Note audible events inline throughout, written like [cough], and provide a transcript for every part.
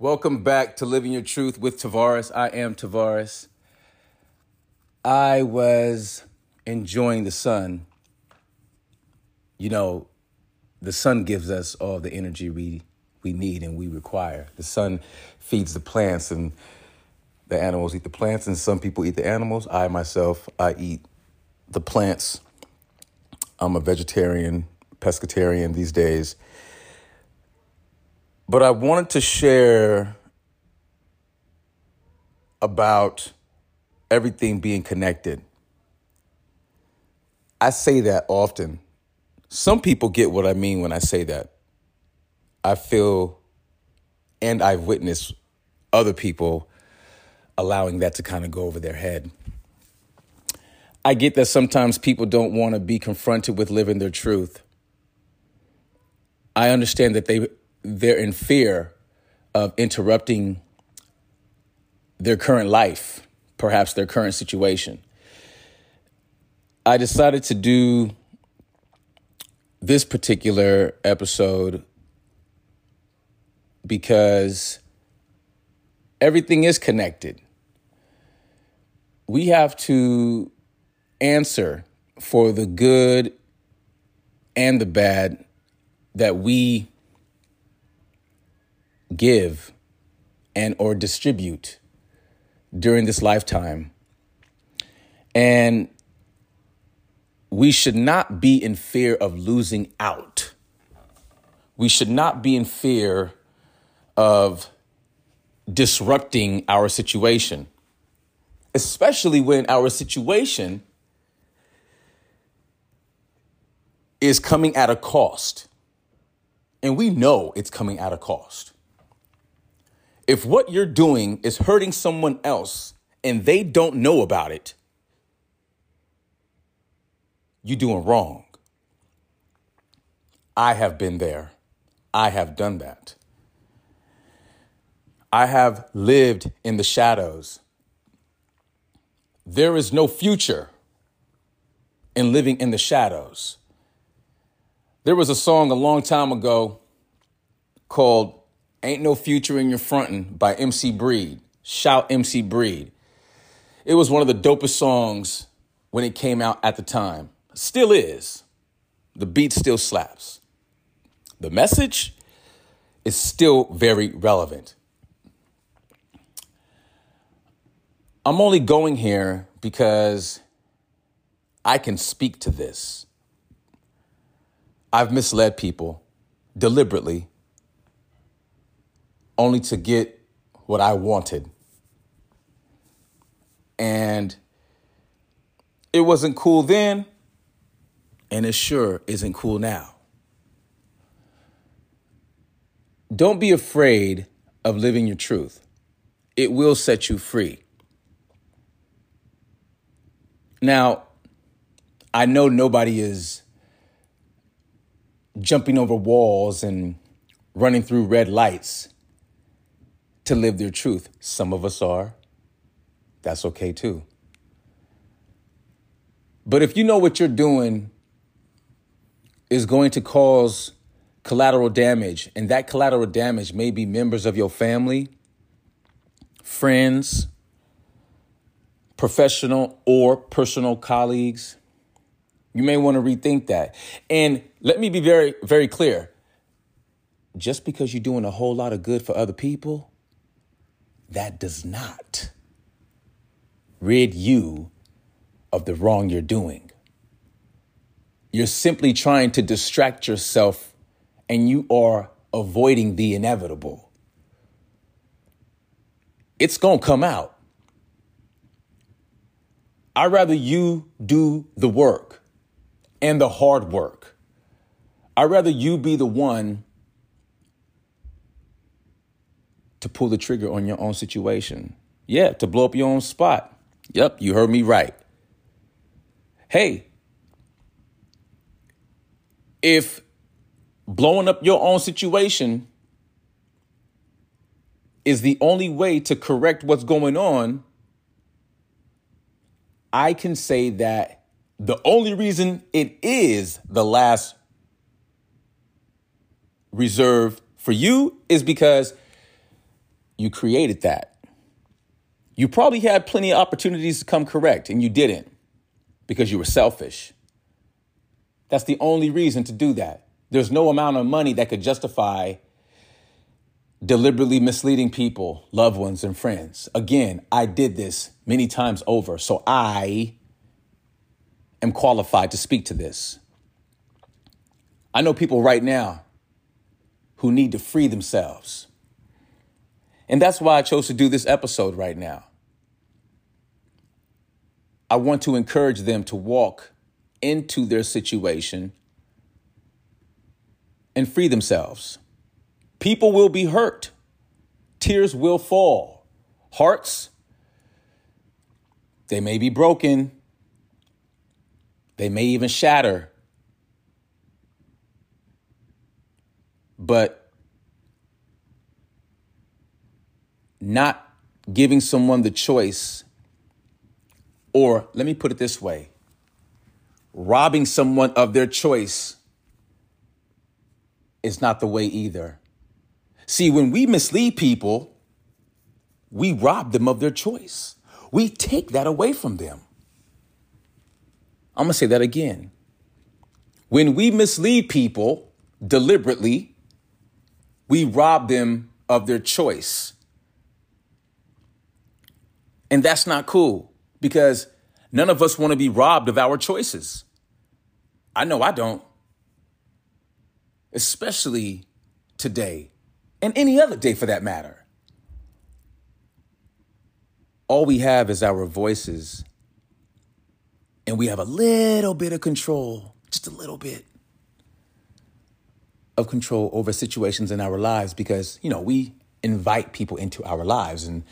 Welcome back to Living Your Truth with Tavares. I am Tavares. I was enjoying the sun. You know, the sun gives us all the energy we we need and we require. The sun feeds the plants and the animals eat the plants and some people eat the animals. I myself, I eat the plants. I'm a vegetarian, pescatarian these days. But I wanted to share about everything being connected. I say that often. Some people get what I mean when I say that. I feel and I've witnessed other people allowing that to kind of go over their head. I get that sometimes people don't want to be confronted with living their truth. I understand that they they're in fear of interrupting their current life, perhaps their current situation. I decided to do this particular episode because everything is connected. We have to answer for the good and the bad that we give and or distribute during this lifetime. And we should not be in fear of losing out. We should not be in fear of disrupting our situation, especially when our situation is coming at a cost. And we know it's coming at a cost. If what you're doing is hurting someone else and they don't know about it, you're doing wrong. I have been there. I have done that. I have lived in the shadows. There is no future in living in the shadows. There was a song a long time ago called Ain't No Future in Your Frontin' by MC Breed. Shout MC Breed. It was one of the dopest songs when it came out at the time. Still is. The beat still slaps. The message is still very relevant. I'm only going here because I can speak to this. I've misled people deliberately only to get what I wanted. And it wasn't cool then, and it sure isn't cool now. Don't be afraid of living your truth, it will set you free. Now, I know nobody is jumping over walls and running through red lights to live their truth. Some of us are. That's okay too. But if you know what you're doing is going to cause collateral damage, and that collateral damage may be members of your family, friends, professional or personal colleagues, you may want to rethink that. And let me be very, very clear. Just because you're doing a whole lot of good for other people that does not rid you of the wrong you're doing. You're simply trying to distract yourself and you are avoiding the inevitable. It's going to come out. I'd rather you do the work and the hard work. I'd rather you be the one to pull the trigger on your own situation. Yeah, to blow up your own spot. Yep, you heard me right. Hey, if blowing up your own situation is the only way to correct what's going on, I can say that the only reason it is the last reserve for you is because you created that. You probably had plenty of opportunities to come correct and you didn't because you were selfish. That's the only reason to do that. There's no amount of money that could justify deliberately misleading people, loved ones, and friends. Again, I did this many times over, so I am qualified to speak to this. I know people right now who need to free themselves. And that's why I chose to do this episode right now. I want to encourage them to walk into their situation and free themselves. People will be hurt, tears will fall, hearts, they may be broken, they may even shatter. But not giving someone the choice, or let me put it this way robbing someone of their choice is not the way either. See, when we mislead people, we rob them of their choice. We take that away from them. I'm going to say that again. When we mislead people deliberately, we rob them of their choice. And that's not cool because none of us want to be robbed of our choices. I know I don't. Especially today and any other day for that matter. All we have is our voices, and we have a little bit of control, just a little bit of control over situations in our lives because, you know, we invite people into our lives. And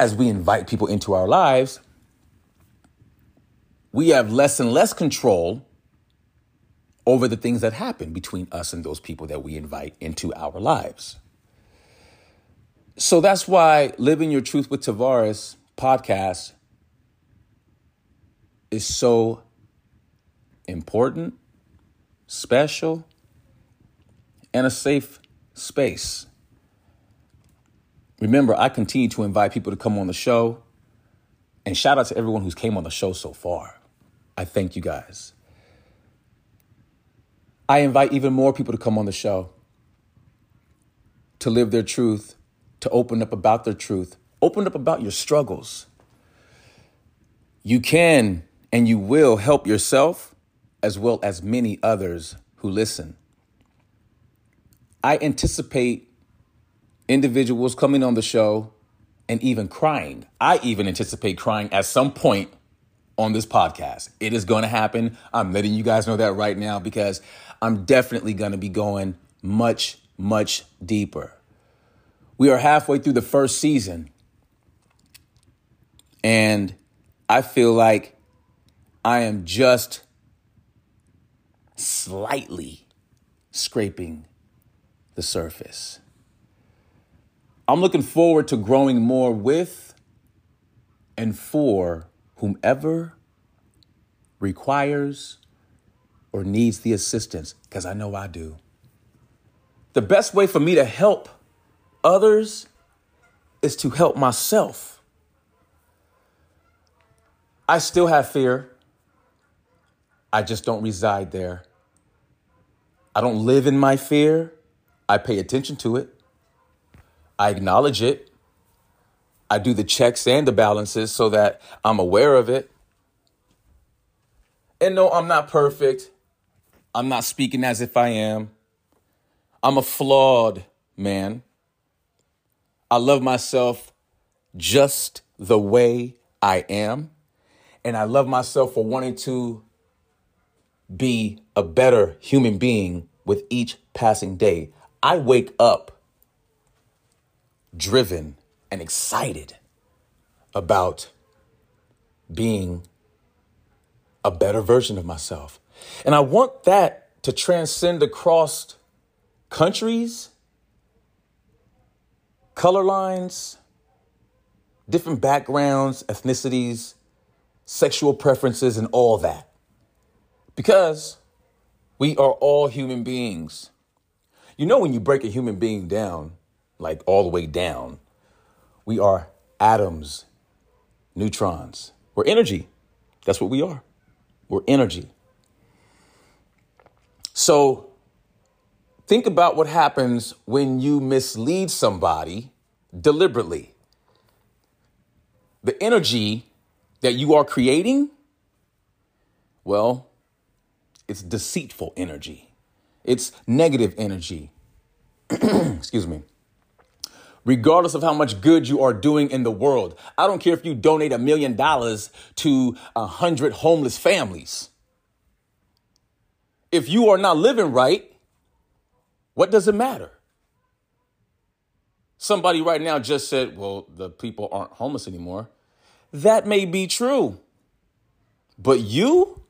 as we invite people into our lives, we have less and less control over the things that happen between us and those people that we invite into our lives. So that's why Living Your Truth with Tavares podcast is so important, special, and a safe space. Remember, I continue to invite people to come on the show. And shout out to everyone who's came on the show so far. I thank you guys. I invite even more people to come on the show to live their truth, to open up about their truth, open up about your struggles. You can and you will help yourself as well as many others who listen. I anticipate individuals coming on the show and even crying. I even anticipate crying at some point on this podcast. It is going to happen. I'm letting you guys know that right now because I'm definitely going to be going much, much deeper. We are halfway through the first season, and I feel like I am just slightly scraping the surface. I'm looking forward to growing more with and for whomever requires or needs the assistance, because I know I do. The best way for me to help others is to help myself. I still have fear. I just don't reside there. I don't live in my fear. I pay attention to it. I acknowledge it. I do the checks and the balances so that I'm aware of it. And no, I'm not perfect. I'm not speaking as if I am. I'm a flawed man. I love myself just the way I am. And I love myself for wanting to be a better human being with each passing day. I wake up driven and excited about being a better version of myself. And I want that to transcend across countries, color lines, different backgrounds, ethnicities, sexual preferences, and all that. Because we are all human beings. You know, when you break a human being down, like all the way down, We are atoms, neutrons. We're energy. That's what we are. We're energy. So think about what happens when you mislead somebody deliberately. The energy that you are creating, well, it's deceitful energy. It's negative energy. [clears throat] Excuse me. Regardless of how much good you are doing in the world, I don't care if you donate a million dollars to a hundred homeless families. If you are not living right, what does it matter? Somebody right now just said, well, the people aren't homeless anymore. That may be true. But you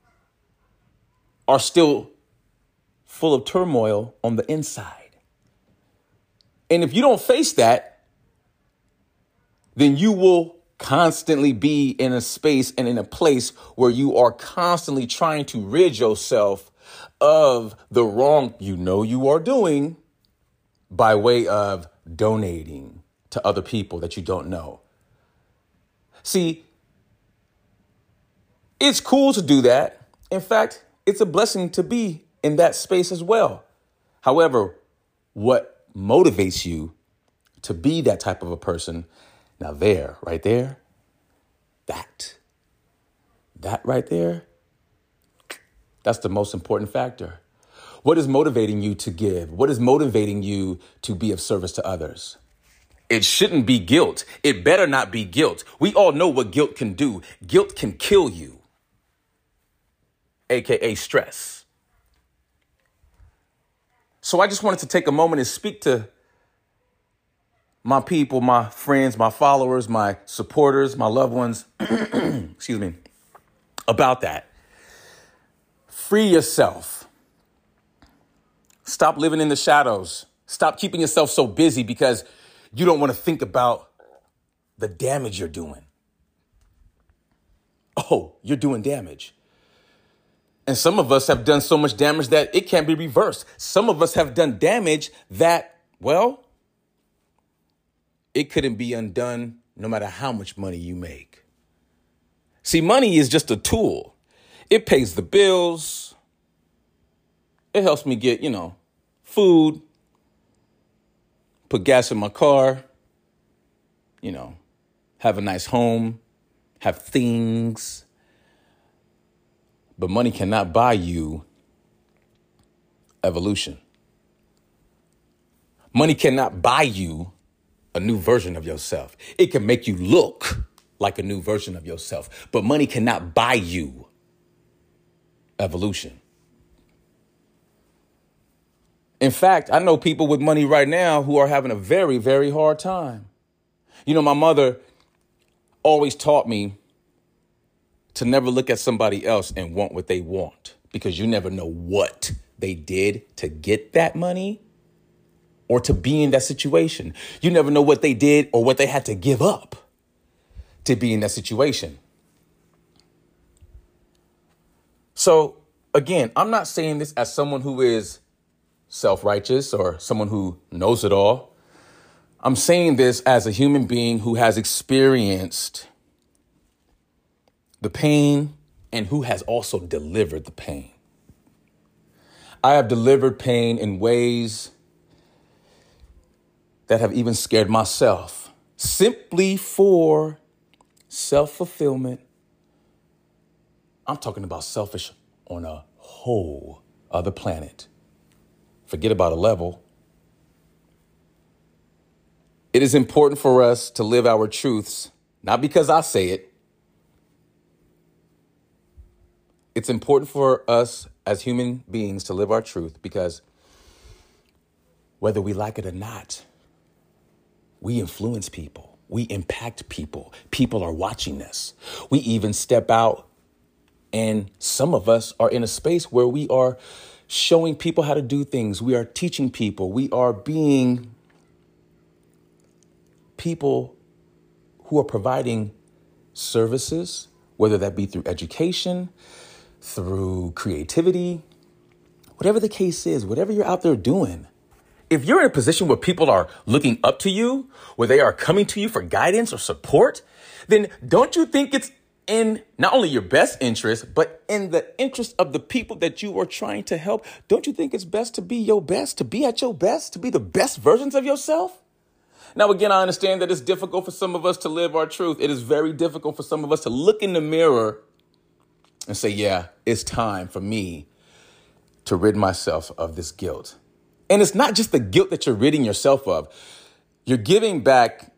are still full of turmoil on the inside. And if you don't face that, then you will constantly be in a space and in a place where you are constantly trying to rid yourself of the wrong you know you are doing by way of donating to other people that you don't know. See, it's cool to do that. In fact, it's a blessing to be in that space as well. However, what motivates you to be that type of a person, now there, right there, that, that right there, that's the most important factor. What is motivating you to give? What is motivating you to be of service to others? It shouldn't be guilt. It better not be guilt. We all know what guilt can do. Guilt can kill you aka stress. So I just wanted to take a moment and speak to my people, my friends, my followers, my supporters, my loved ones, [clears throat] excuse me, about that. Free yourself. Stop living in the shadows. Stop keeping yourself so busy because you don't want to think about the damage you're doing. Oh, you're doing damage. And some of us have done so much damage that it can't be reversed. Some of us have done damage that, well, it couldn't be undone no matter how much money you make. See, money is just a tool. It pays the bills. It helps me get, you know, food, put gas in my car, you know, have a nice home, have things. But money cannot buy you evolution. Money cannot buy you a new version of yourself. It can make you look like a new version of yourself, but money cannot buy you evolution. In fact, I know people with money right now who are having a very, very hard time. You know, my mother always taught me to never look at somebody else and want what they want because you never know what they did to get that money or to be in that situation. You never know what they did or what they had to give up to be in that situation. So, again, I'm not saying this as someone who is self righteous or someone who knows it all. I'm saying this as a human being who has experienced the pain and who has also delivered the pain. I have delivered pain in ways that have even scared myself simply for self fulfillment. I'm talking about selfish on a whole other planet. Forget about a level. It is important for us to live our truths, not because I say it, it's important for us as human beings to live our truth because whether we like it or not, we influence people, we impact people. People are watching us. We even step out, and some of us are in a space where we are showing people how to do things. We are teaching people. We are being people who are providing services, whether that be through education, through creativity, whatever the case is, whatever you're out there doing, if you're in a position where people are looking up to you, where they are coming to you for guidance or support, then don't you think it's in not only your best interest, but in the interest of the people that you are trying to help? Don't you think it's best to be your best, to be at your best, to be the best versions of yourself? Now, again, I understand that it's difficult for some of us to live our truth. It is very difficult for some of us to look in the mirror and say, yeah, it's time for me to rid myself of this guilt. And it's not just the guilt that you're ridding yourself of, you're giving back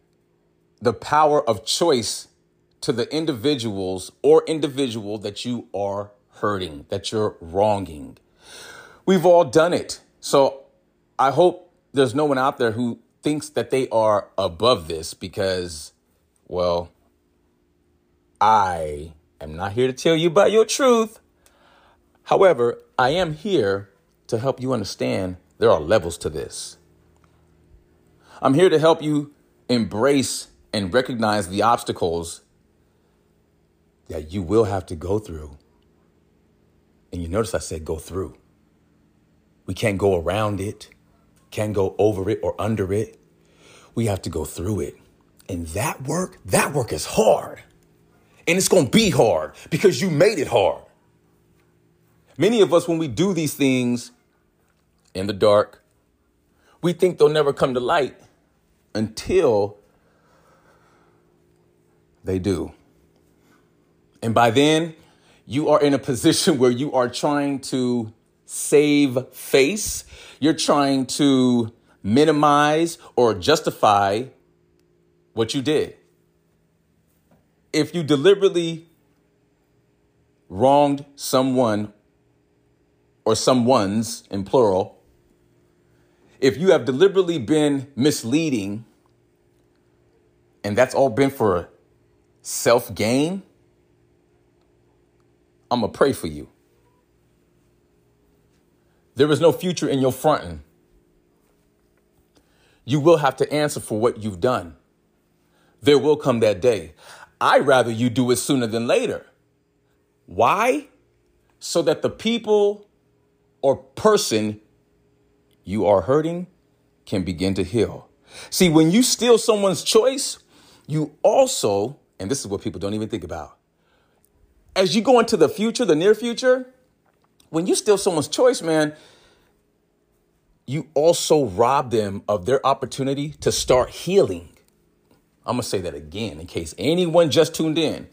the power of choice to the individuals or individual that you are hurting, that you're wronging. We've all done it. So I hope there's no one out there who thinks that they are above this because, well, I am not here to tell you about your truth. However, I am here to help you understand there are levels to this. I'm here to help you embrace and recognize the obstacles that you will have to go through. And you notice I said go through. We can't go around it, can't go over it or under it. We have to go through it. And that work, that work is hard. And it's going to be hard because you made it hard. Many of us, when we do these things in the dark, we think they'll never come to light until they do. And by then, you are in a position [laughs] where you are trying to save face. You're trying to minimize or justify what you did. If you deliberately wronged someone or someone's in plural, if you have deliberately been misleading and that's all been for self gain, I'm going to pray for you. There is no future in your fronting. You will have to answer for what you've done. There will come that day. I'd rather you do it sooner than later. Why? So that the people or person you are hurting can begin to heal. See, when you steal someone's choice, you also, and this is what people don't even think about, as you go into the future, the near future, when you steal someone's choice, man, you also rob them of their opportunity to start healing. I'm going to say that again in case anyone just tuned in.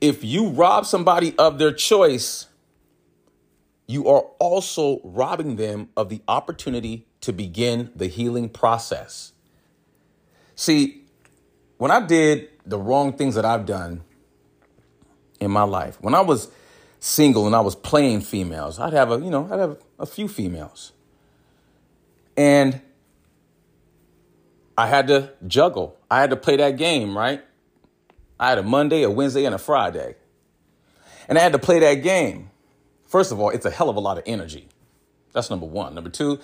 If you rob somebody of their choice, you are also robbing them of the opportunity to begin the healing process. See, when I did the wrong things that I've done in my life, when I was single and I was playing females, I'd have a, you know, I'd have a few females. And I had to juggle. I had to play that game, right? I had a Monday, a Wednesday, and a Friday. And I had to play that game. First of all, it's a hell of a lot of energy. That's number one. Number two,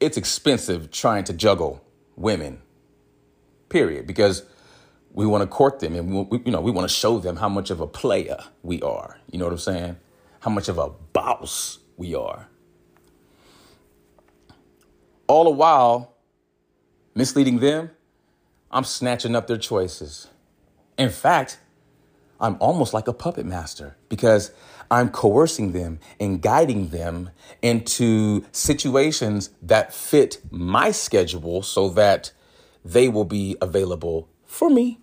it's expensive trying to juggle women, period, because we want to court them and we, you know we want to show them how much of a player we are. You know what I'm saying? How much of a boss we are. All the while misleading them, I'm snatching up their choices. In fact, I'm almost like a puppet master because I'm coercing them and guiding them into situations that fit my schedule so that they will be available for me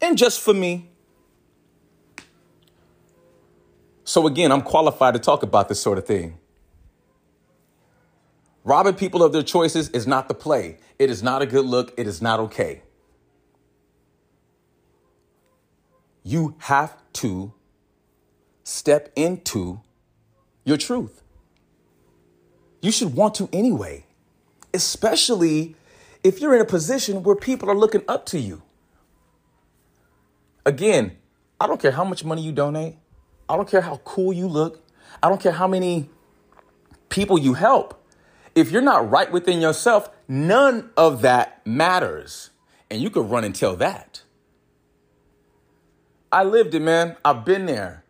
and just for me. So, again, I'm qualified to talk about this sort of thing. Robbing people of their choices is not the play. It is not a good look. It is not okay. You have to step into your truth. You should want to anyway, especially if you're in a position where people are looking up to you. Again, I don't care how much money you donate, I don't care how cool you look, I don't care how many people you help. If you're not right within yourself, none of that matters. And you could run and tell that. I lived it, man. I've been there.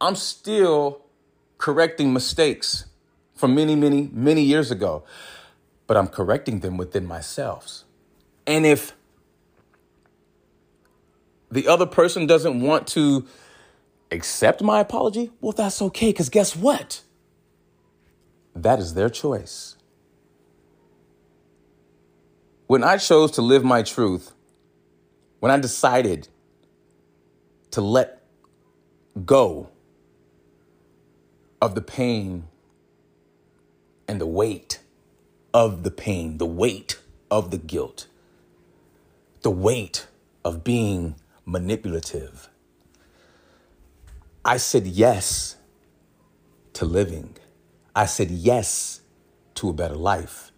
I'm still correcting mistakes from many, many, many years ago. But I'm correcting them within myself. And if the other person doesn't want to accept my apology, well, that's okay, because guess what? That is their choice. When I chose to live my truth, when I decided to let go of the pain and the weight of the pain, the weight of the guilt, the weight of being manipulative. I said yes to living. I said yes to a better life.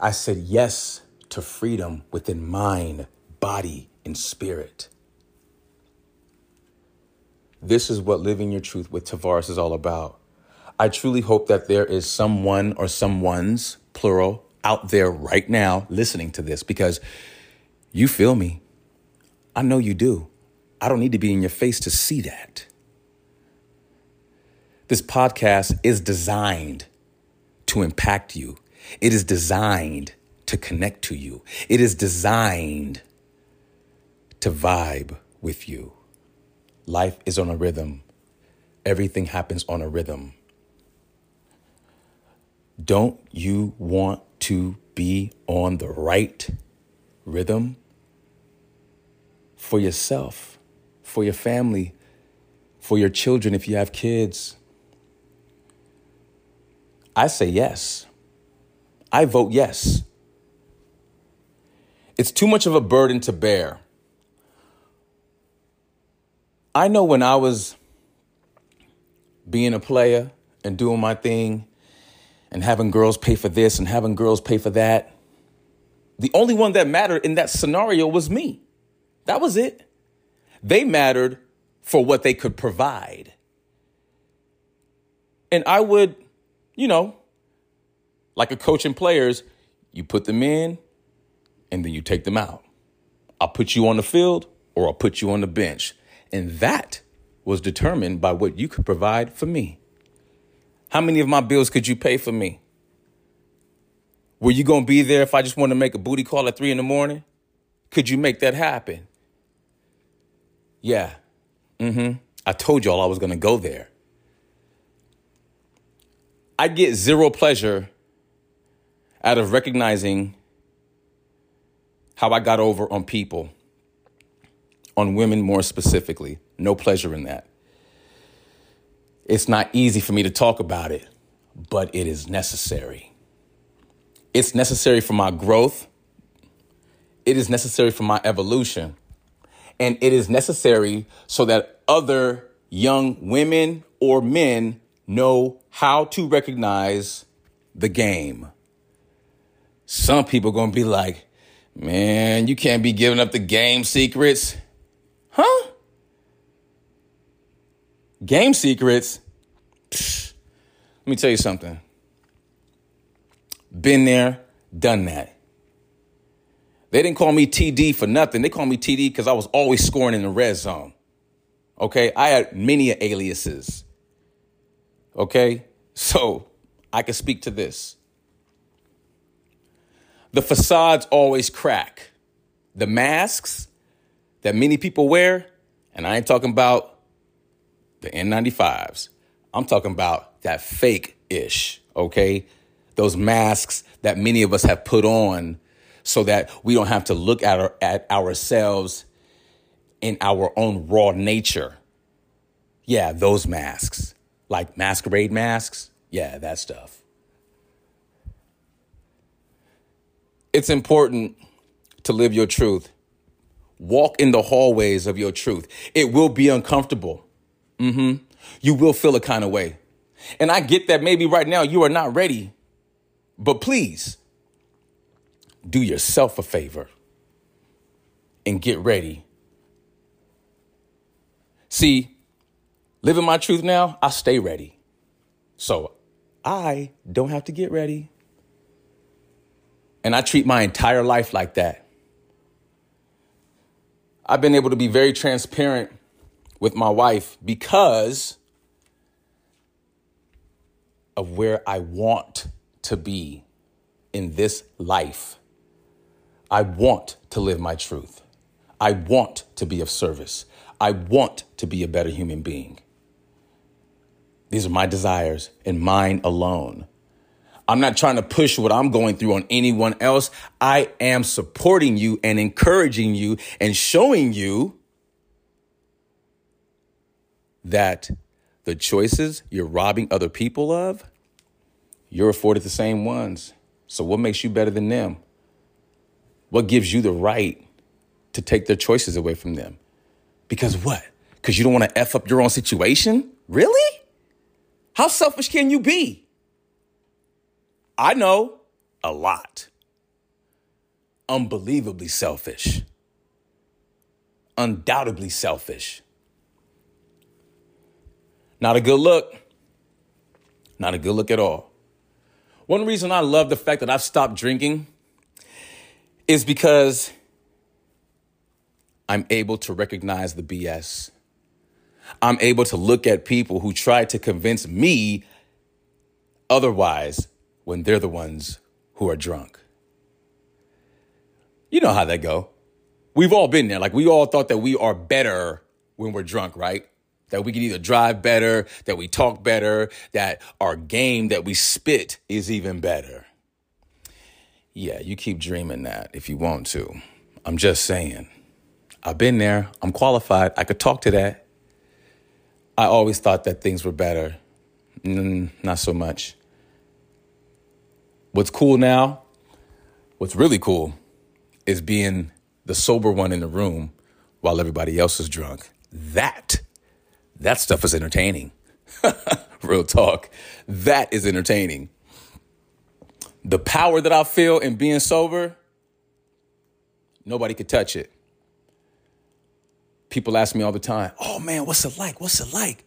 I said yes to freedom within mind, body, and spirit. This is what living your truth with Tavares is all about. I truly hope that there is someone or someone's, plural, out there right now listening to this because you feel me. I know you do. I don't need to be in your face to see that. This podcast is designed to impact you. It is designed to connect to you. It is designed to vibe with you. Life is on a rhythm. Everything happens on a rhythm. Don't you want to be on the right rhythm for yourself, for your family, for your children if you have kids? I say yes. I vote yes. It's too much of a burden to bear. I know when I was being a player and doing my thing and having girls pay for this and having girls pay for that, the only one that mattered in that scenario was me. That was it. They mattered for what they could provide. And I would, you know, like a coach and players, you put them in and then you take them out. I'll put you on the field or I'll put you on the bench. And that was determined by what you could provide for me. How many of my bills could you pay for me? Were you going to be there if I just wanted to make a booty call at three in the morning? Could you make that happen? Yeah. Mm-hmm. I told y'all I was going to go there. I get zero pleasure out of recognizing how I got over on people on women more specifically. No pleasure in that. It's not easy for me to talk about it, but it is necessary. It's necessary for my growth. It is necessary for my evolution. And it is necessary so that other young women or men know how to recognize the game. Some people are going to be like, man, you can't be giving up the game secrets. Huh? Game secrets? Psh, let me tell you something. Been there, done that. They didn't call me TD for nothing. They called me TD because I was always scoring in the red zone. Okay? I had many aliases. Okay? So I can speak to this. The facades always crack. The masks, that many people wear, and I ain't talking about the N95s. I'm talking about that fake ish, okay? Those masks that many of us have put on so that we don't have to look at, our, at ourselves in our own raw nature. Yeah, those masks, like masquerade masks. Yeah, that stuff. It's important to live your truth Walk in the hallways of your truth. It will be uncomfortable. Mm-hmm. You will feel a kind of way. And I get that maybe right now you are not ready, but please do yourself a favor and get ready. See, living my truth now, I stay ready. So I don't have to get ready. And I treat my entire life like that. I've been able to be very transparent with my wife because of where I want to be in this life. I want to live my truth. I want to be of service. I want to be a better human being. These are my desires and mine alone. I'm not trying to push what I'm going through on anyone else. I am supporting you and encouraging you and showing you that the choices you're robbing other people of, you're afforded the same ones. So, what makes you better than them? What gives you the right to take their choices away from them? Because what? Because you don't want to F up your own situation? Really? How selfish can you be? I know a lot. Unbelievably selfish. Undoubtedly selfish. Not a good look. Not a good look at all. One reason I love the fact that I've stopped drinking is because I'm able to recognize the BS. I'm able to look at people who try to convince me otherwise when they're the ones who are drunk. You know how that go. We've all been there. Like we all thought that we are better when we're drunk, right? That we can either drive better, that we talk better, that our game that we spit is even better. Yeah, you keep dreaming that if you want to. I'm just saying. I've been there. I'm qualified. I could talk to that. I always thought that things were better. Mm, not so much. What's cool now, what's really cool, is being the sober one in the room while everybody else is drunk. That, that stuff is entertaining. [laughs] Real talk. That is entertaining. The power that I feel in being sober, nobody could touch it. People ask me all the time, oh man, what's it like? What's it like?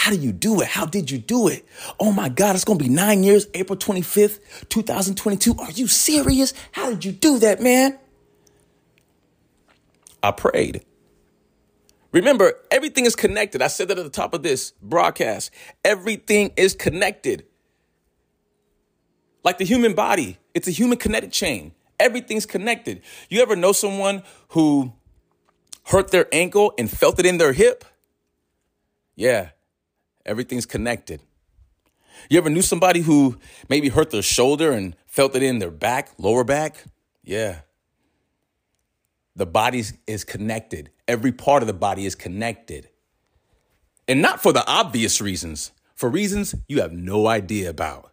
How do you do it? How did you do it? Oh my God, it's to be nine years, April 25th, 2022. Are you serious? How did you do that, man? I prayed. Remember, everything is connected. I said that at the top of this broadcast. Everything is connected. Like the human body, it's a human kinetic chain. Everything's connected. You ever know someone who hurt their ankle and felt it in their hip? Yeah, Everything's connected. You ever knew somebody who maybe hurt their shoulder and felt it in their back, lower back? Yeah. The body is connected. Every part of the body is connected. And not for the obvious reasons, for reasons you have no idea about.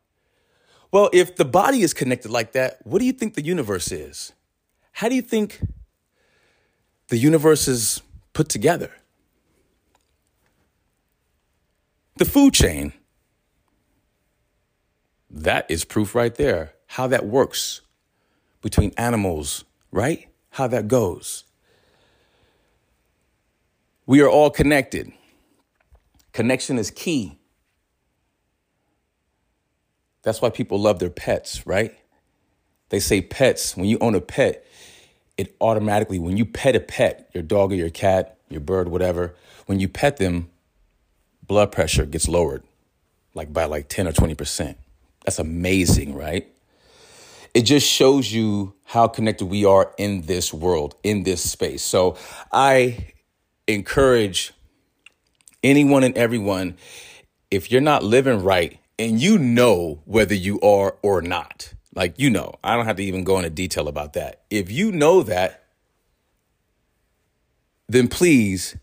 Well, if the body is connected like that, what do you think the universe is? How do you think the universe is put together? The food chain. That is proof right there. How that works between animals, right? How that goes. We are all connected. Connection is key. That's why people love their pets, right? They say pets, when you own a pet, it automatically, when you pet a pet, your dog or your cat, your bird, whatever, when you pet them, blood pressure gets lowered like by like 10 or 20%. That's amazing, right? It just shows you how connected we are in this world, in this space. So I encourage anyone and everyone if you're not living right and you know whether you are or not, like you know, I don't have to even go into detail about that. If you know that, then please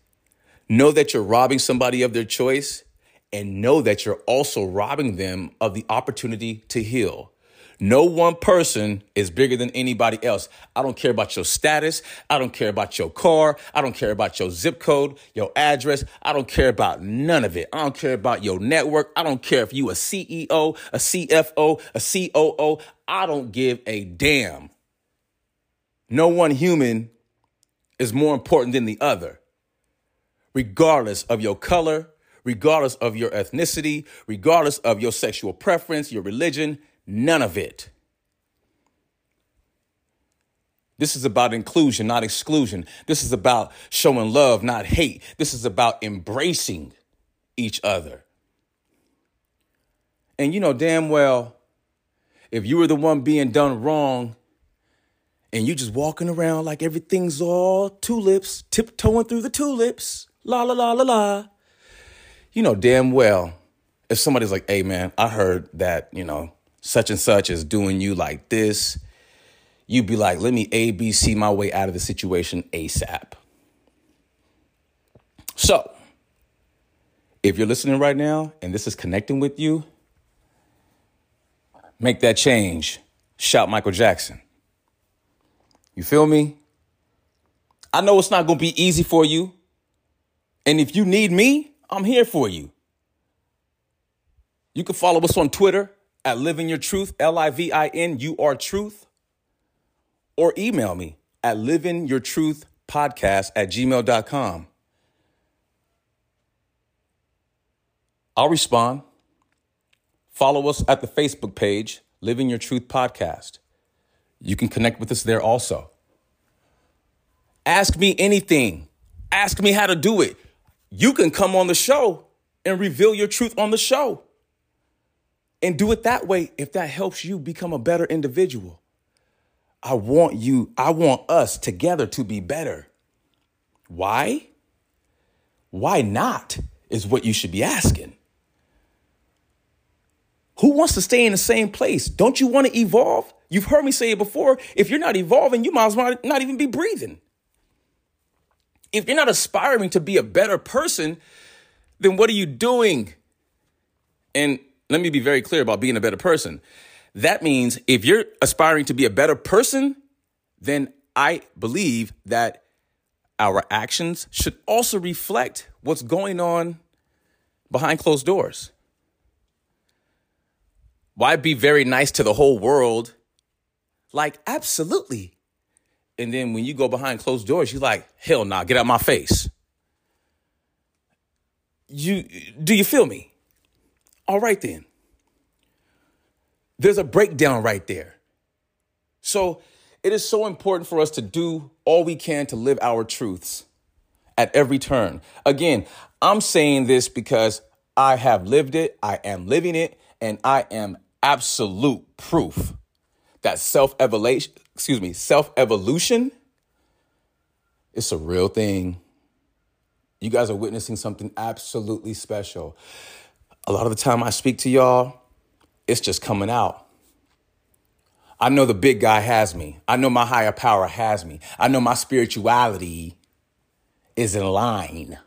Know that you're robbing somebody of their choice and know that you're also robbing them of the opportunity to heal. No one person is bigger than anybody else. I don't care about your status. I don't care about your car. I don't care about your zip code, your address. I don't care about none of it. I don't care about your network. I don't care if you a CEO, a CFO, a COO. I don't give a damn. No one human is more important than the other regardless of your color, regardless of your ethnicity, regardless of your sexual preference, your religion, none of it. This is about inclusion, not exclusion. This is about showing love, not hate. This is about embracing each other. And you know damn well, if you were the one being done wrong and you just walking around like everything's all tulips, tiptoeing through the tulips, la la la la la, you know damn well if somebody's like, hey man, I heard that, you know, such and such is doing you like this, you'd be like, let me ABC my way out of the situation ASAP. So, if you're listening right now and this is connecting with you, make that change. Shout Michael Jackson. You feel me? I know it's not going to be easy for you. And if you need me, I'm here for you. You can follow us on Twitter at Living Your Truth, L I V I N U R Truth, or email me at Living Your Truth Podcast at gmail.com. I'll respond. Follow us at the Facebook page, Living Your Truth Podcast. You can connect with us there also. Ask me anything. Ask me how to do it. You can come on the show and reveal your truth on the show and do it that way if that helps you become a better individual. I want you, I want us together to be better. Why? Why not? Is what you should be asking. Who wants to stay in the same place? Don't you want to evolve? You've heard me say it before. If you're not evolving, you might as well not even be breathing. If you're not aspiring to be a better person, then what are you doing? And let me be very clear about being a better person. That means if you're aspiring to be a better person, then I believe that our actions should also reflect what's going on behind closed doors. Why be very nice to the whole world? Like, absolutely. And then when you go behind closed doors, you're like, hell nah, get out my face. You do you feel me? All right then. There's a breakdown right there. So it is so important for us to do all we can to live our truths at every turn. Again, I'm saying this because I have lived it, I am living it, and I am absolute proof that self excuse me, self evolution it's a real thing. You guys are witnessing something absolutely special. A lot of the time I speak to y'all, it's just coming out. I know the big guy has me. I know my higher power has me. I know my spirituality is in line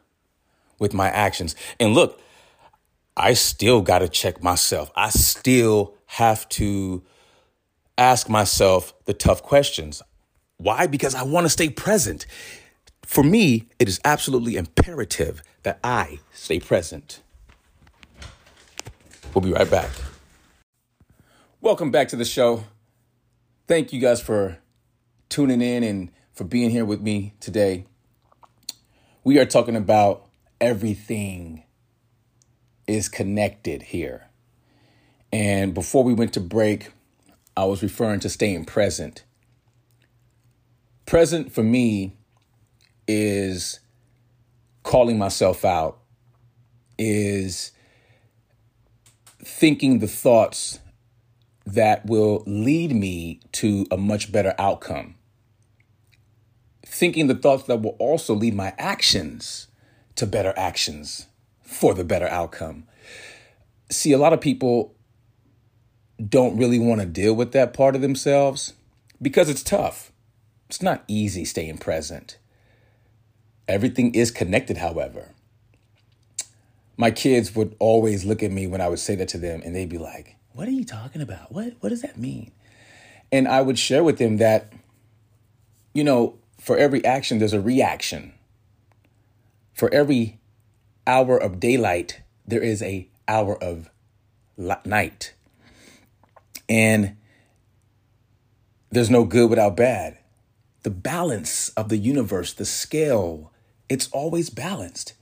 with my actions. And look, I still got to check myself. I still have to ask myself the tough questions. Why? Because I want to stay present. For me, it is absolutely imperative that I stay present. We'll be right back. Welcome back to the show. Thank you guys for tuning in and for being here with me today. We are talking about everything is connected here. And before we went to break, I was referring to staying present. Present for me is calling myself out, is thinking the thoughts that will lead me to a much better outcome. Thinking the thoughts that will also lead my actions to better actions for the better outcome. See, a lot of people don't really want to deal with that part of themselves because it's tough. It's not easy staying present. Everything is connected, however. My kids would always look at me when I would say that to them and they'd be like, What are you talking about? What, what does that mean? And I would share with them that, you know, for every action, there's a reaction. For every hour of daylight, there is a hour of night. And there's no good without bad. The balance of the universe, the scale, it's always balanced.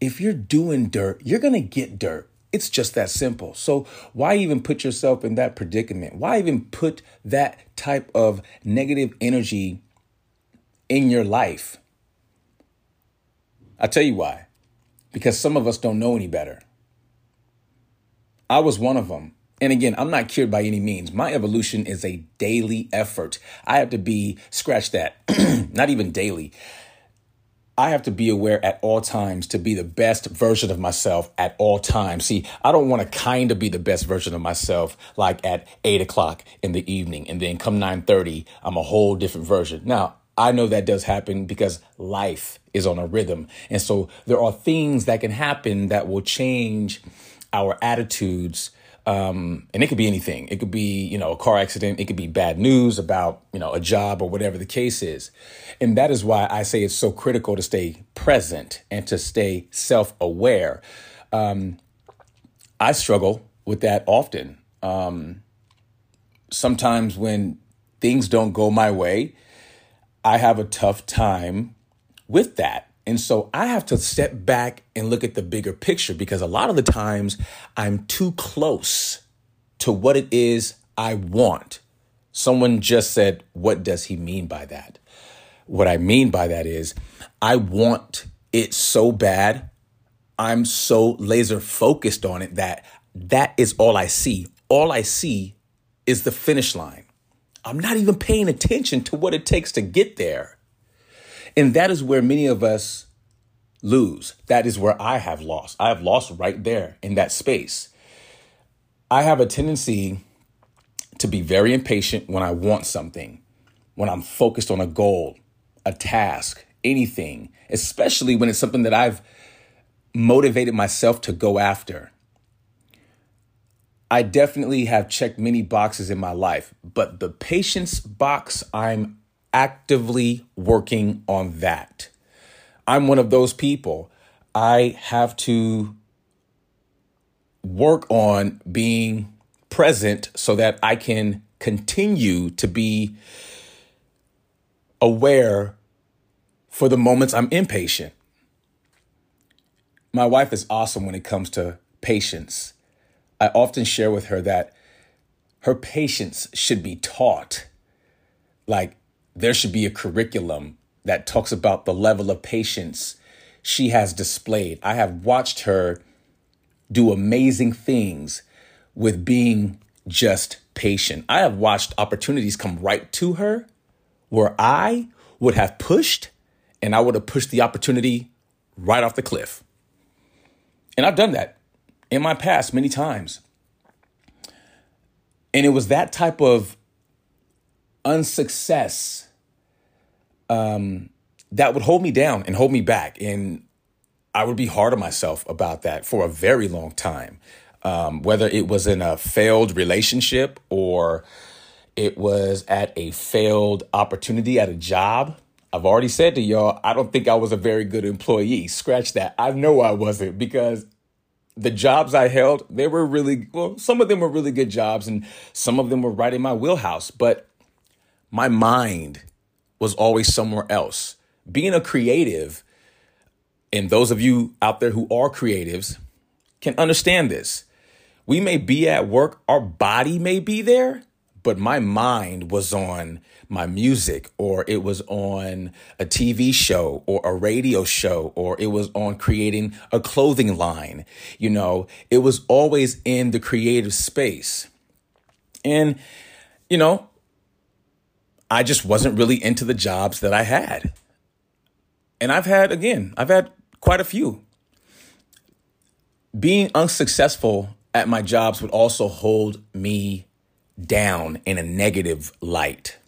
If you're doing dirt, you're going to get dirt. It's just that simple. So, why even put yourself in that predicament? Why even put that type of negative energy in your life? I'll tell you why because some of us don't know any better. I was one of them. And again, I'm not cured by any means. My evolution is a daily effort. I have to be, scratch that, [clears throat] not even daily. I have to be aware at all times to be the best version of myself at all times. See, I don't want to kind of be the best version of myself like at eight o'clock in the evening and then come 930, I'm a whole different version. Now, I know that does happen because life is on a rhythm. And so there are things that can happen that will change our attitudes um, and it could be anything. It could be, you know, a car accident. It could be bad news about, you know, a job or whatever the case is. And that is why I say it's so critical to stay present and to stay self aware. Um, I struggle with that often. Um, sometimes when things don't go my way, I have a tough time with that. And so I have to step back and look at the bigger picture because a lot of the times I'm too close to what it is I want. Someone just said, What does he mean by that? What I mean by that is, I want it so bad. I'm so laser focused on it that that is all I see. All I see is the finish line. I'm not even paying attention to what it takes to get there. And that is where many of us lose. That is where I have lost. I have lost right there in that space. I have a tendency to be very impatient when I want something, when I'm focused on a goal, a task, anything, especially when it's something that I've motivated myself to go after. I definitely have checked many boxes in my life, but the patience box, I'm actively working on that. I'm one of those people. I have to work on being present so that I can continue to be aware for the moments I'm impatient. My wife is awesome when it comes to patience. I often share with her that her patience should be taught. Like there should be a curriculum that talks about the level of patience she has displayed. I have watched her do amazing things with being just patient. I have watched opportunities come right to her where I would have pushed and I would have pushed the opportunity right off the cliff. And I've done that in my past many times. And it was that type of unsuccess um, that would hold me down and hold me back. And I would be hard on myself about that for a very long time. Um, whether it was in a failed relationship or it was at a failed opportunity at a job. I've already said to y'all, I don't think I was a very good employee. Scratch that. I know I wasn't because the jobs I held, they were really, well, some of them were really good jobs and some of them were right in my wheelhouse, but my mind was always somewhere else. Being a creative, and those of you out there who are creatives can understand this. We may be at work, our body may be there, but my mind was on my music or it was on a TV show or a radio show or it was on creating a clothing line. You know, it was always in the creative space. And, you know, I just wasn't really into the jobs that I had. And I've had, again, I've had quite a few. Being unsuccessful at my jobs would also hold me down in a negative light.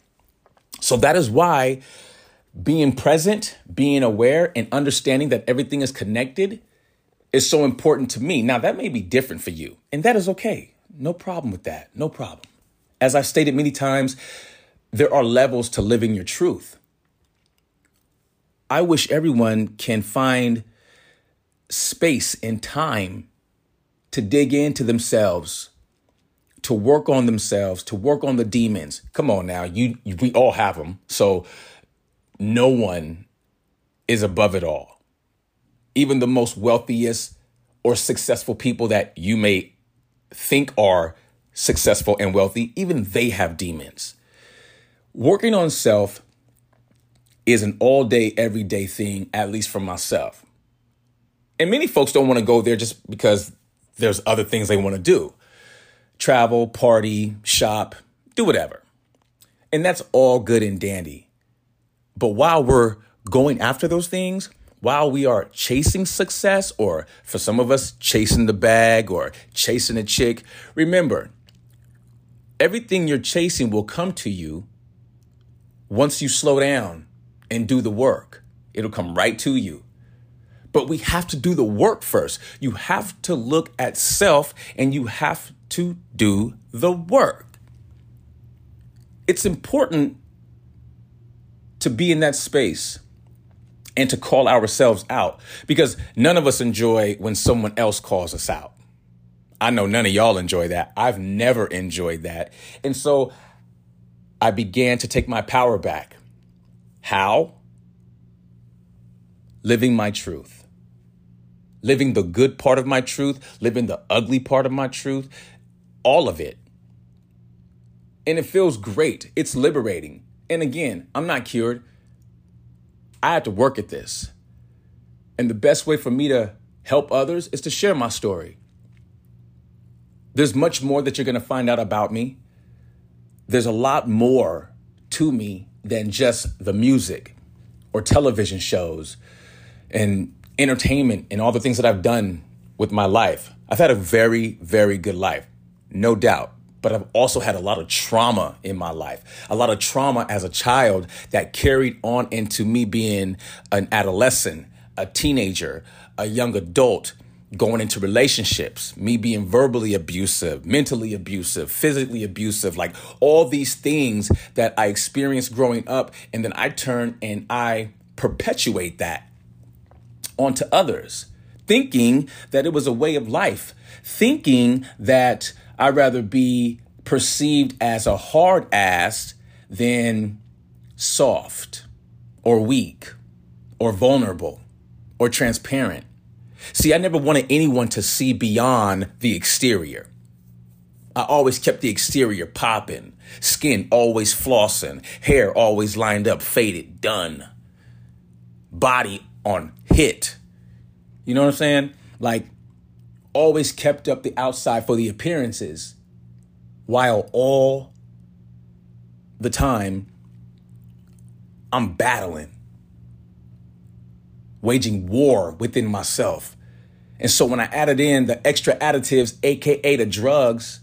So that is why being present, being aware, and understanding that everything is connected is so important to me. Now, that may be different for you, and that is okay. No problem with that. No problem. As I've stated many times, there are levels to living your truth. I wish everyone can find space and time to dig into themselves, to work on themselves, to work on the demons. Come on now, you, you we all have them. So no one is above it all. Even the most wealthiest or successful people that you may think are successful and wealthy, even they have demons. Working on self is an all day, everyday thing, at least for myself. And many folks don't want to go there just because there's other things they want to do. travel, party, shop, do whatever. And that's all good and dandy. But while we're going after those things, while we are chasing success, or for some of us, chasing the bag or chasing a chick, remember, everything you're chasing will come to you once you slow down and do the work. It'll come right to you. But we have to do the work first. You have to look at self and you have to do the work. It's important to be in that space and to call ourselves out because none of us enjoy when someone else calls us out. I know none of y'all enjoy that. I've never enjoyed that. And so I began to take my power back. How? Living my truth. Living the good part of my truth, living the ugly part of my truth, all of it. And it feels great. It's liberating. And again, I'm not cured. I have to work at this. And the best way for me to help others is to share my story. There's much more that you're going to find out about me. There's a lot more to me than just the music or television shows and entertainment and all the things that I've done with my life. I've had a very, very good life, no doubt but I've also had a lot of trauma in my life, a lot of trauma as a child that carried on into me being an adolescent, a teenager, a young adult, going into relationships, me being verbally abusive, mentally abusive, physically abusive, like all these things that I experienced growing up. And then I turn and I perpetuate that onto others, thinking that it was a way of life, thinking that I'd rather be perceived as a hard ass than soft or weak or vulnerable or transparent. See, I never wanted anyone to see beyond the exterior. I always kept the exterior popping, skin always flossing, hair always lined up, faded, done, body on hit. You know what I'm saying? Like, always kept up the outside for the appearances while all the time I'm battling, waging war within myself. And so when I added in the extra additives, AKA the drugs,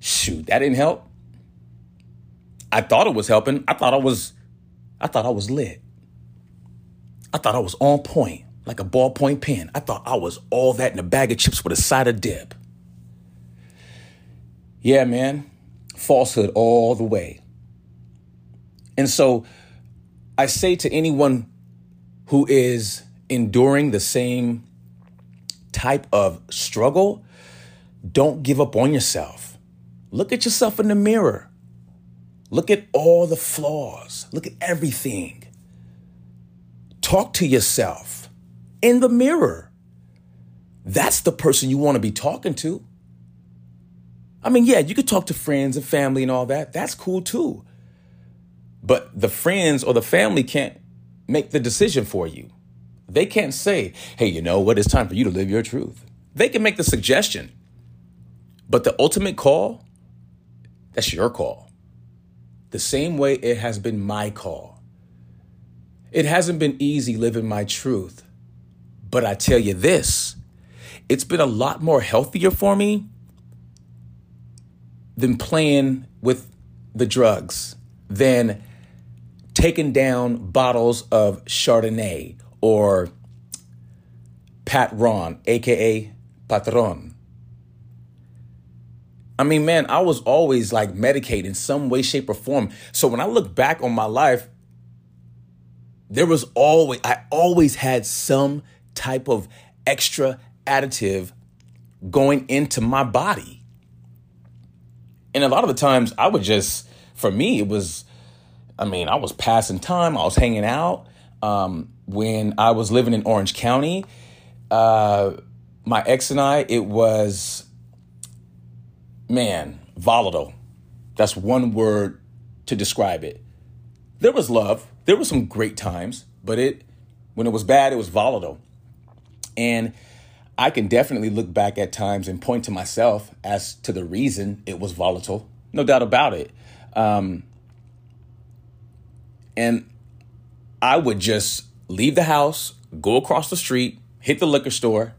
shoot, that didn't help. I thought it was helping. I thought I was, I thought I was lit. I thought I was on point like a ballpoint pen. I thought I was all that in a bag of chips with a side of dip. Yeah, man, falsehood all the way. And so I say to anyone who is enduring the same type of struggle, don't give up on yourself. Look at yourself in the mirror. Look at all the flaws. Look at everything. Talk to yourself in the mirror. That's the person you want to be talking to. I mean, yeah, you could talk to friends and family and all that. That's cool too. But the friends or the family can't make the decision for you. They can't say, hey, you know what? It's time for you to live your truth. They can make the suggestion. But the ultimate call, that's your call. The same way it has been my call. It hasn't been easy living my truth. But I tell you this, it's been a lot more healthier for me than playing with the drugs, than taking down bottles of Chardonnay or Patron, aka Patron. I mean, man, I was always like medicated in some way, shape, or form. So when I look back on my life, there was always, I always had some type of extra additive going into my body. And a lot of the times I would just, for me, it was, I mean, I was passing time, I was hanging out. Um, when I was living in Orange County, uh, my ex and I, it was, man, volatile. That's one word to describe it. There was love, there were some great times, but it, when it was bad, it was volatile. And I can definitely look back at times and point to myself as to the reason it was volatile. No doubt about it. Um, and I would just leave the house, go across the street, hit the liquor store,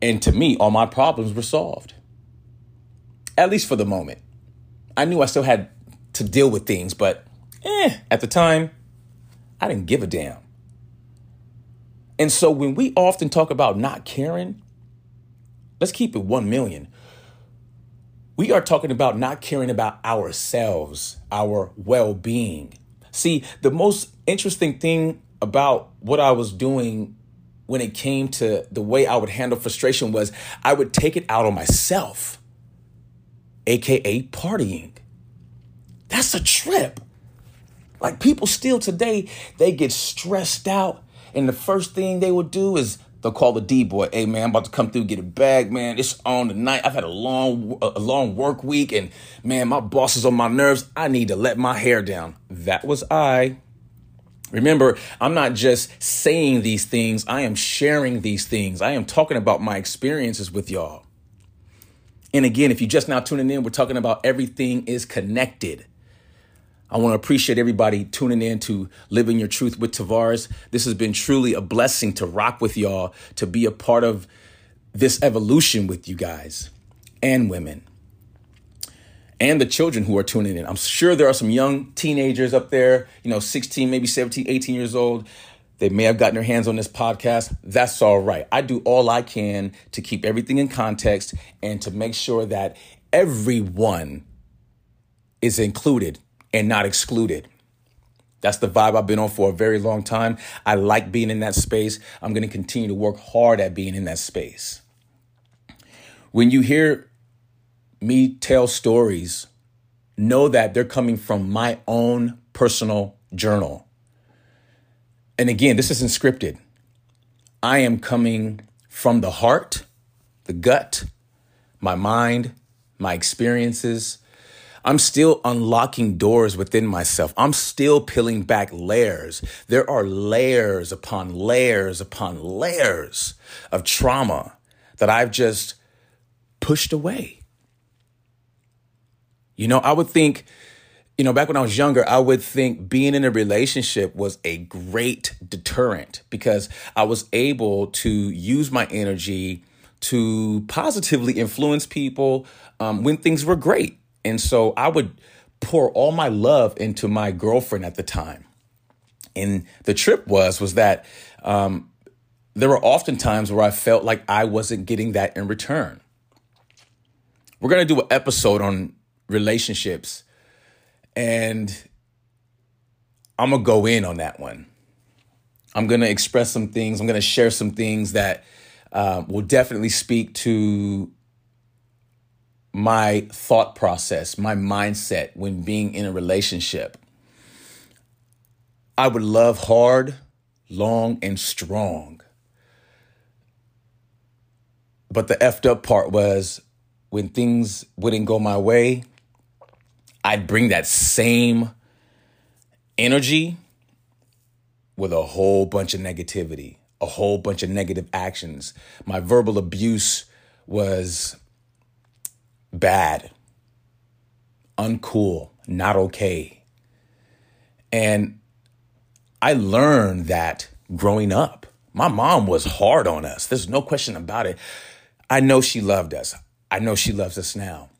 and to me, all my problems were solved. At least for the moment. I knew I still had to deal with things, but eh, at the time, I didn't give a damn. And so when we often talk about not caring, let's keep it 1 million. We are talking about not caring about ourselves, our well being. See, the most interesting thing about what I was doing when it came to the way I would handle frustration was I would take it out on myself, AKA partying. That's a trip. Like people still today, they get stressed out, and the first thing they would do is they'll call the D boy. Hey man, I'm about to come through, get a bag, man. It's on tonight. I've had a long, a long work week, and man, my boss is on my nerves. I need to let my hair down. That was I. Remember, I'm not just saying these things, I am sharing these things. I am talking about my experiences with y'all. And again, if you're just now tuning in, we're talking about everything is connected. I want to appreciate everybody tuning in to Living Your Truth with Tavares. This has been truly a blessing to rock with y'all, to be a part of this evolution with you guys and women and the children who are tuning in. I'm sure there are some young teenagers up there, you know, 16, maybe 17, 18 years old. They may have gotten their hands on this podcast. That's all right. I do all I can to keep everything in context and to make sure that everyone is included and not excluded. That's the vibe I've been on for a very long time. I like being in that space. I'm going to continue to work hard at being in that space. When you hear me tell stories, know that they're coming from my own personal journal. And again, this isn't scripted. I am coming from the heart, the gut, my mind, my experiences. I'm still unlocking doors within myself. I'm still peeling back layers. There are layers upon layers upon layers of trauma that I've just pushed away. You know, I would think, you know, back when I was younger, I would think being in a relationship was a great deterrent because I was able to use my energy to positively influence people um, when things were great. And so I would pour all my love into my girlfriend at the time. And the trip was was that um, there were often times where I felt like I wasn't getting that in return. We're gonna do an episode on relationships. And I'm to go in on that one. I'm to express some things. I'm to share some things that uh, will definitely speak to my thought process, my mindset when being in a relationship. I would love hard, long, and strong. But the effed up part was when things wouldn't go my way, I'd bring that same energy with a whole bunch of negativity, a whole bunch of negative actions. My verbal abuse was bad, uncool, not okay. And I learned that growing up. My mom was hard on us. There's no question about it. I know she loved us. I know she loves us now.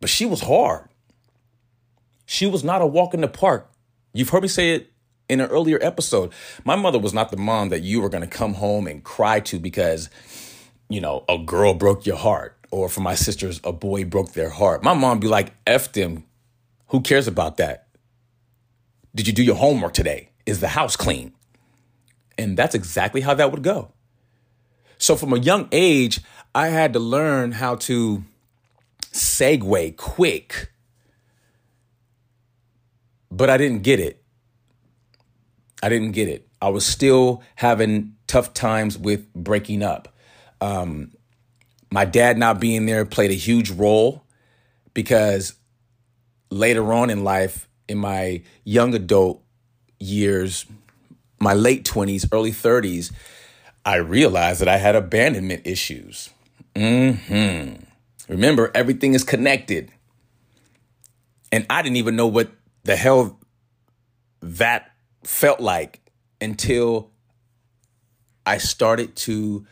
But she was hard. She was not a walk in the park. You've heard me say it in an earlier episode. My mother was not the mom that you were going to come home and cry to because, you know, a girl broke your heart. Or for my sisters, a boy broke their heart. My mom be like, F them. Who cares about that? Did you do your homework today? Is the house clean? And that's exactly how that would go. So from a young age, I had to learn how to segue quick. But I didn't get it. I didn't get it. I was still having tough times with breaking up. Um, my dad not being there played a huge role because later on in life, in my young adult years, my late 20s, early 30s, I realized that I had abandonment issues. hmm Remember, everything is connected. And I didn't even know what the hell that felt like until I started to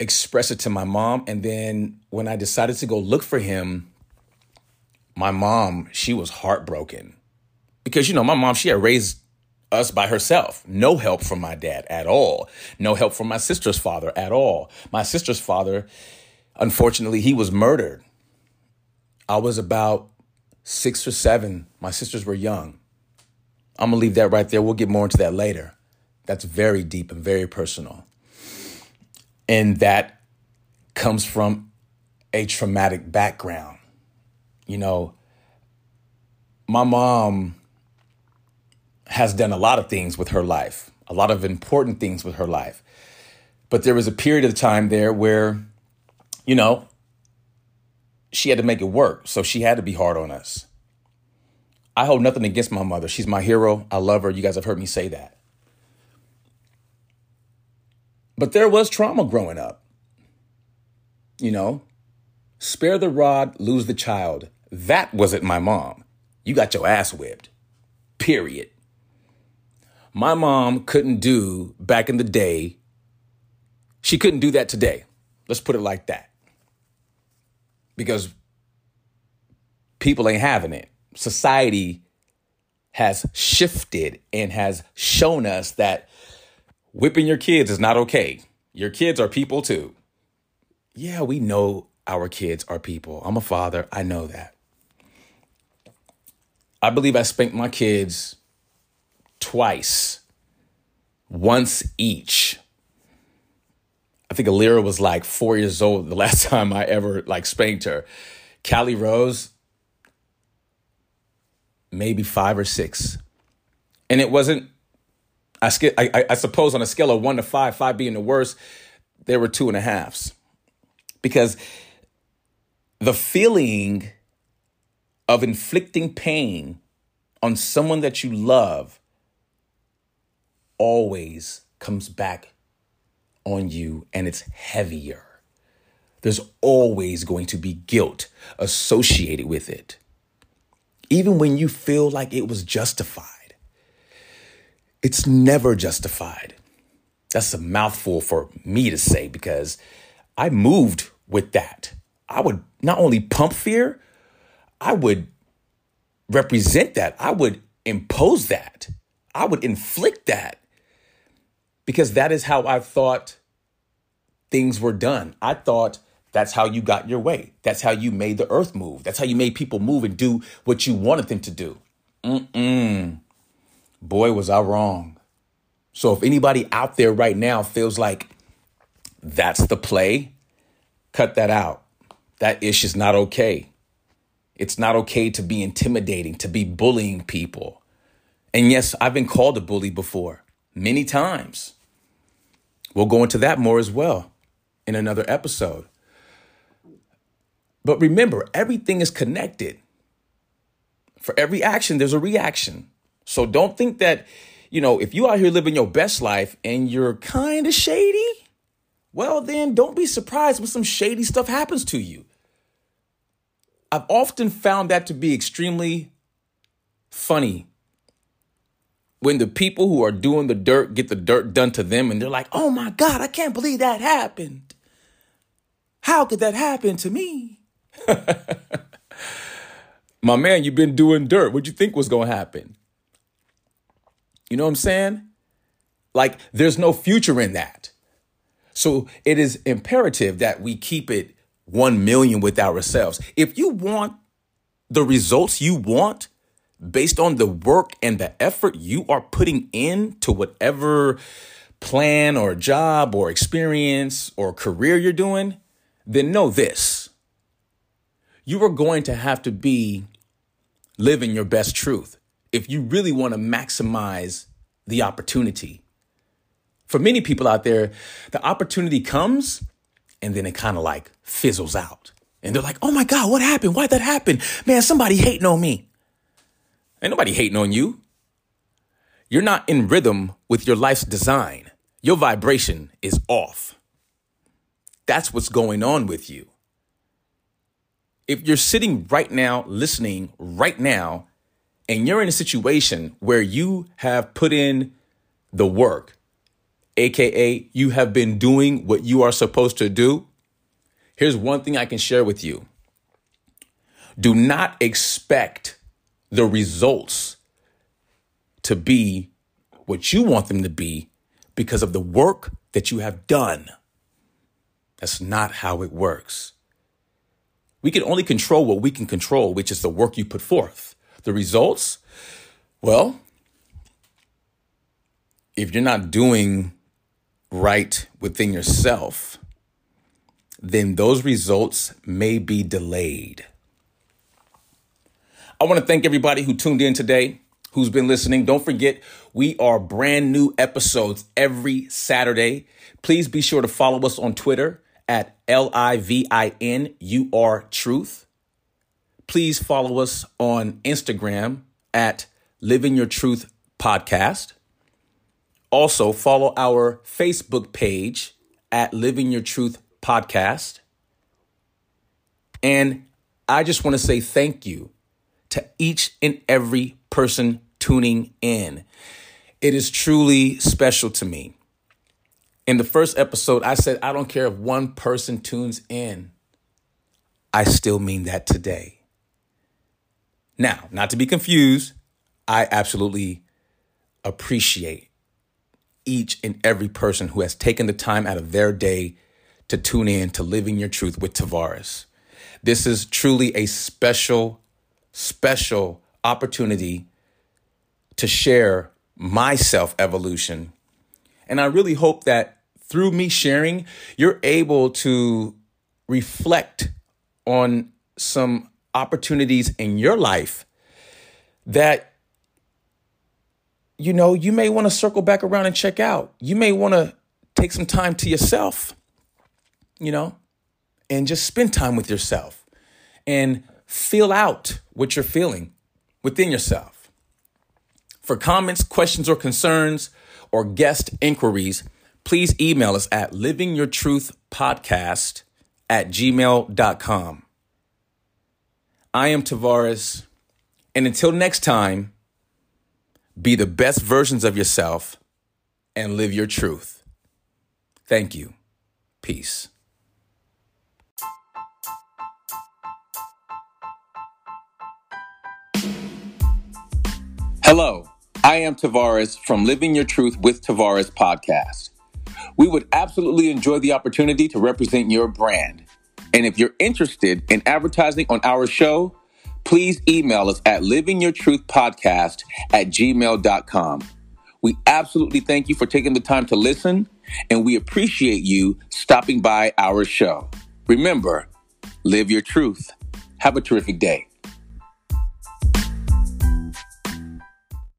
express it to my mom. And then when I decided to go look for him, my mom, she was heartbroken because, you know, my mom, she had raised us by herself. No help from my dad at all. No help from my sister's father at all. My sister's father, unfortunately, he was murdered. I was about six or seven. My sisters were young. I'm going to leave that right there. We'll get more into that later. That's very deep and very personal. And that comes from a traumatic background. You know, my mom has done a lot of things with her life, a lot of important things with her life. But there was a period of time there where, you know, she had to make it work. So she had to be hard on us. I hold nothing against my mother. She's my hero. I love her. You guys have heard me say that. But there was trauma growing up. You know, spare the rod, lose the child. That wasn't my mom. You got your ass whipped. Period my mom couldn't do back in the day. She couldn't do that today. Let's put it like that. Because people ain't having it. Society has shifted and has shown us that whipping your kids is not okay. Your kids are people too. Yeah, we know our kids are people. I'm a father. I know that. I believe I spanked my kids twice, once each. I think Alira was like four years old the [laughs] last time I ever like spanked her. Callie Rose, maybe five or six. And it wasn't, I, sk- I, I suppose on a scale of one to five, five being the worst, there were two and a halves. Because the feeling of inflicting pain on someone that you love always comes back on you and it's heavier. There's always going to be guilt associated with it. Even when you feel like it was justified, it's never justified. That's a mouthful for me to say because I moved with that. I would not only pump fear, I would represent that. I would impose that. I would inflict that because that is how I thought things were done. I thought that's how you got your way. That's how you made the earth move. That's how you made people move and do what you wanted them to do. Mm-mm. Boy, was I wrong. So if anybody out there right now feels like that's the play, cut that out. That ish is not okay. It's not okay to be intimidating, to be bullying people. And yes, I've been called a bully before, many times. We'll go into that more as well in another episode. But remember, everything is connected. For every action, there's a reaction. So don't think that, you know, if you out here living your best life and you're kind of shady, well, then don't be surprised when some shady stuff happens to you. I've often found that to be extremely funny when the people who are doing the dirt get the dirt done to them and they're like, oh my God, I can't believe that happened. How could that happen to me? [laughs] my man, you've been doing dirt. What'd you think was going to happen? You know what I'm saying? Like, there's no future in that. So it is imperative that we keep it 1 million with ourselves. If you want the results you want, based on the work and the effort you are putting in to whatever plan or job or experience or career you're doing, then know this. You are going to have to be living your best truth if you really want to maximize the opportunity. For many people out there, the opportunity comes and then it kind of like fizzles out. And they're like, oh my God, what happened? Why'd that happen? Man, somebody hating on me. Ain't nobody hating on you. you're not in rhythm with your life's design. Your vibration is off. That's what's going on with you. If you're sitting right now, listening right now, and you're in a situation where you have put in the work, AKA, you have been doing what you are supposed to do, here's one thing I can share with you do not expect the results to be what you want them to be because of the work that you have done. That's not how it works. We can only control what we can control, which is the work you put forth. The results, well, if you're not doing right within yourself, then those results may be delayed. I want to thank everybody who tuned in today, who's been listening. Don't forget, we are brand new episodes every Saturday. Please be sure to follow us on Twitter at L I V I N U R Truth. Please follow us on Instagram at Living Your Truth Podcast. Also, follow our Facebook page at Living Your Truth Podcast. And I just want to say thank you to each and every person tuning in. It is truly special to me. In the first episode, I said, I don't care if one person tunes in. I still mean that today. Now, not to be confused, I absolutely appreciate each and every person who has taken the time out of their day to tune in to Living Your Truth with Tavares. This is truly a special, special opportunity to share my self evolution. And I really hope that through me sharing, you're able to reflect on some opportunities in your life that you know, you may want to circle back around and check out. You may want to take some time to yourself, you know, and just spend time with yourself and feel out what you're feeling within yourself. For comments, questions, or concerns, or guest inquiries, please email us at livingyourtruthpodcast at gmail.com. I am Tavares, and until next time, be the best versions of yourself and live your truth. Thank you. Peace. Hello, I am Tavares from Living Your Truth with Tavares podcast. We would absolutely enjoy the opportunity to represent your brand. And if you're interested in advertising on our show, please email us at livingyourtruthpodcast at gmail.com. We absolutely thank you for taking the time to listen, and we appreciate you stopping by our show. Remember, live your truth. Have a terrific day.